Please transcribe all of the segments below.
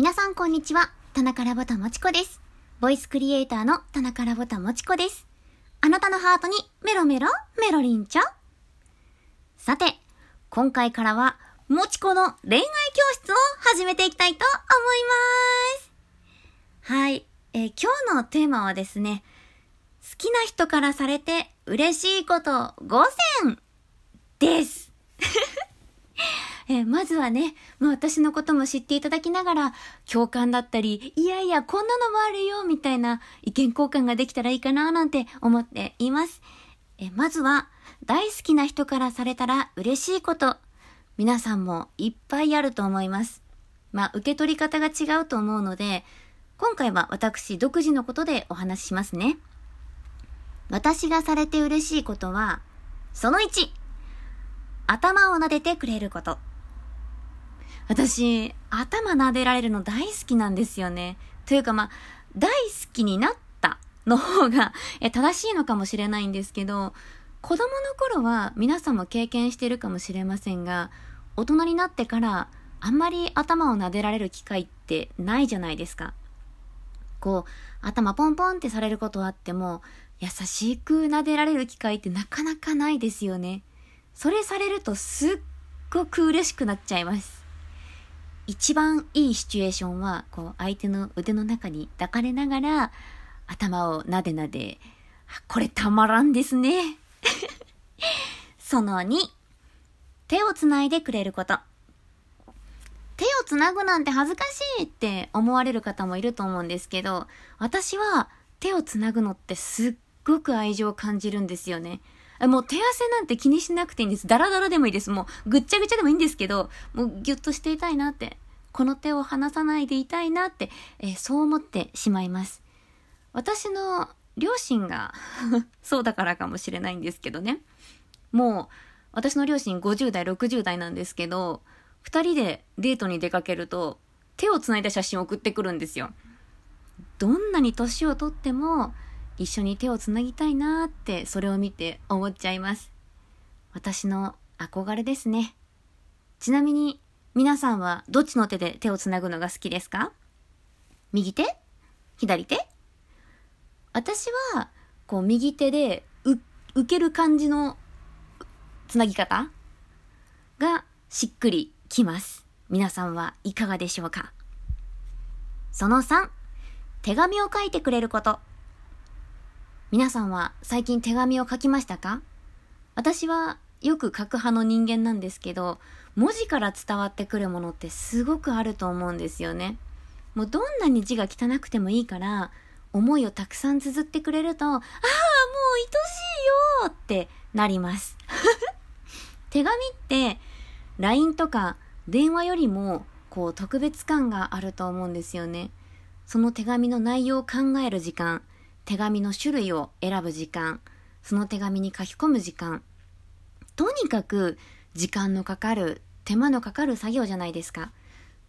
皆さんこんにちは。田中ラボタもちこです。ボイスクリエイターの田中ラボタもちこです。あなたのハートにメロメロメロリンチョ。さて、今回からは、もちこの恋愛教室を始めていきたいと思います。はい。えー今日のテーマはですね、好きな人からされて嬉しいこと5選です。えーまずはね、まあ私のことも知っていただきながら、共感だったり、いやいや、こんなのもあるよ、みたいな意見交換ができたらいいかな、なんて思っています。えーまずは、大好きな人からされたら嬉しいこと。皆さんもいっぱいあると思います。まあ、受け取り方が違うと思うので、今回は私独自のことでお話ししますね。私がされて嬉しいことは、その1、頭を撫でてくれること。私、頭撫でられるの大好きなんですよね。というかまあ、大好きになったの方が え正しいのかもしれないんですけど、子供の頃は皆さんも経験してるかもしれませんが、大人になってからあんまり頭を撫でられる機会ってないじゃないですか。こう、頭ポンポンってされることあっても、優しく撫でられる機会ってなかなかないですよね。それされるとすっごく嬉しくなっちゃいます。一番いいシチュエーションは、こう、相手の腕の中に抱かれながら、頭をなでなで、これたまらんですね。その2、手をつないでくれること。手をつなぐなんて恥ずかしいって思われる方もいると思うんですけど、私は手をつなぐのってすっごく愛情を感じるんですよね。もう手汗なんて気にしなくていいんです。ダラダラでもいいです。もうぐっちゃぐちゃでもいいんですけど、もうギュッとしていたいなって、この手を離さないでいたいなって、えーそう思ってしまいます。私の両親が そうだからかもしれないんですけどね。もう、私の両親50代、60代なんですけど、二人でデートに出かけると、手をつないだ写真を送ってくるんですよ。どんなに年をとっても、一緒に手をつなぎたいなーって、それを見て思っちゃいます。私の憧れですね。ちなみに、皆さんはどっちの手で手をつなぐのが好きですか？右手？左手？私は、こう、右手で、う、受ける感じの、つなぎ方？が、しっくりきます。皆さんはいかがでしょうか？その3、手紙を書いてくれること。皆さんは最近手紙を書きましたか？私はよく書く派の人間なんですけど、文字から伝わってくるものってすごくあると思うんですよね。もうどんなに字が汚くてもいいから、思いをたくさん綴ってくれると、ああ、もう愛しいよってなります。手紙って、LINE とか電話よりも、こう特別感があると思うんですよね。その手紙の内容を考える時間、手紙の種類を選ぶ時間、その手紙に書き込む時間。とにかく時間のかかる、手間のかかる作業じゃないですか。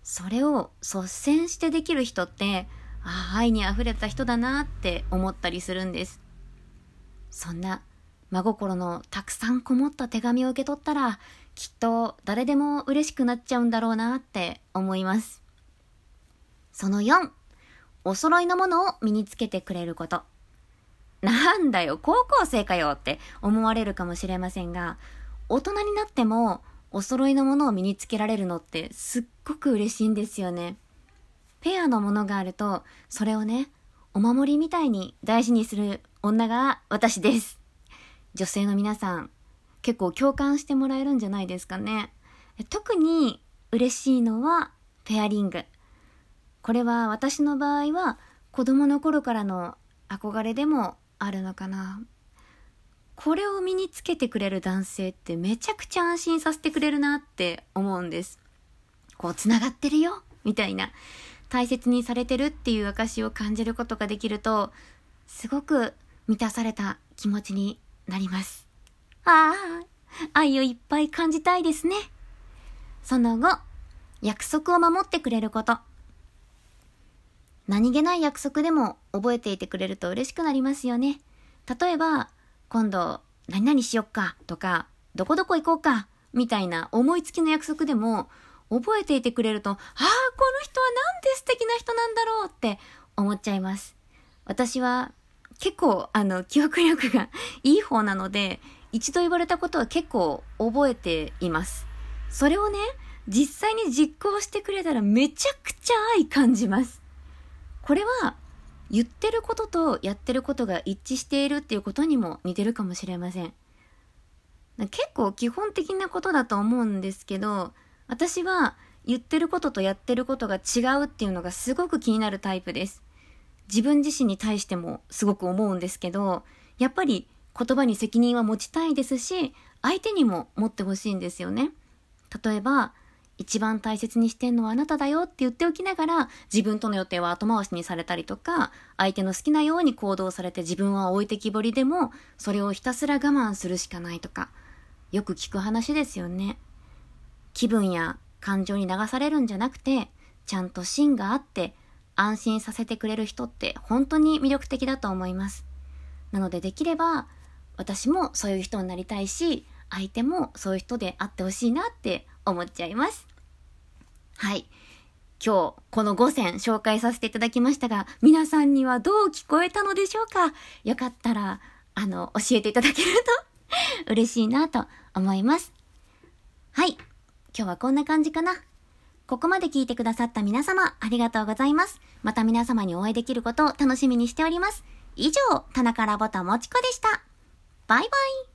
それを率先してできる人って、あ、愛に溢れた人だなって思ったりするんです。そんな真心のたくさんこもった手紙を受け取ったら、きっと誰でも嬉しくなっちゃうんだろうなって思います。その4、お揃いのものを身につけてくれること。なんだよ、高校生かよって思われるかもしれませんが、大人になってもお揃いのものを身につけられるのってすっごく嬉しいんですよね。ペアのものがあると、それをね、お守りみたいに大事にする女が私です。女性の皆さん、結構共感してもらえるんじゃないですかね。特に嬉しいのはペアリング。これは私の場合は子供の頃からの憧れでもあるのかな。これを身につけてくれる男性ってめちゃくちゃ安心させてくれるなって思うんです。こう、繋がってるよみたいな。大切にされてるっていう証を感じることができると、すごく満たされた気持ちになります。ああ、愛をいっぱい感じたいですね。その後、約束を守ってくれること。何気ない約束でも覚えていてくれると嬉しくなりますよね。例えば、今度何々しよっかとか、どこどこ行こうかみたいな思いつきの約束でも覚えていてくれると、ああ、この人はなんて素敵な人なんだろうって思っちゃいます。私は結構、あの、記憶力が いい方なので、一度言われたことは結構覚えています。それをね、実際に実行してくれたらめちゃくちゃ愛感じます。これは、言ってることとやってることが一致しているっていうことにも似てるかもしれません。結構基本的なことだと思うんですけど、私は言ってることとやってることが違うっていうのがすごく気になるタイプです。自分自身に対してもすごく思うんですけど、やっぱり言葉に責任は持ちたいですし、相手にも持ってほしいんですよね。例えば、一番大切にしてんのはあなただよって言っておきながら、自分との予定は後回しにされたりとか、相手の好きなように行動されて自分は置いてきぼりでも、それをひたすら我慢するしかないとか、よく聞く話ですよね。気分や感情に流されるんじゃなくて、ちゃんと芯があって、安心させてくれる人って本当に魅力的だと思います。なのでできれば、私もそういう人になりたいし、相手もそういう人であってほしいなって思っちゃいます。はい。今日、この5選紹介させていただきましたが、皆さんにはどう聞こえたのでしょうか？よかったら、あの、教えていただけると 嬉しいなと思います。はい。今日はこんな感じかな。ここまで聞いてくださった皆様、ありがとうございます。また皆様にお会いできることを楽しみにしております。以上、田中ラボタもちこでした。バイバイ。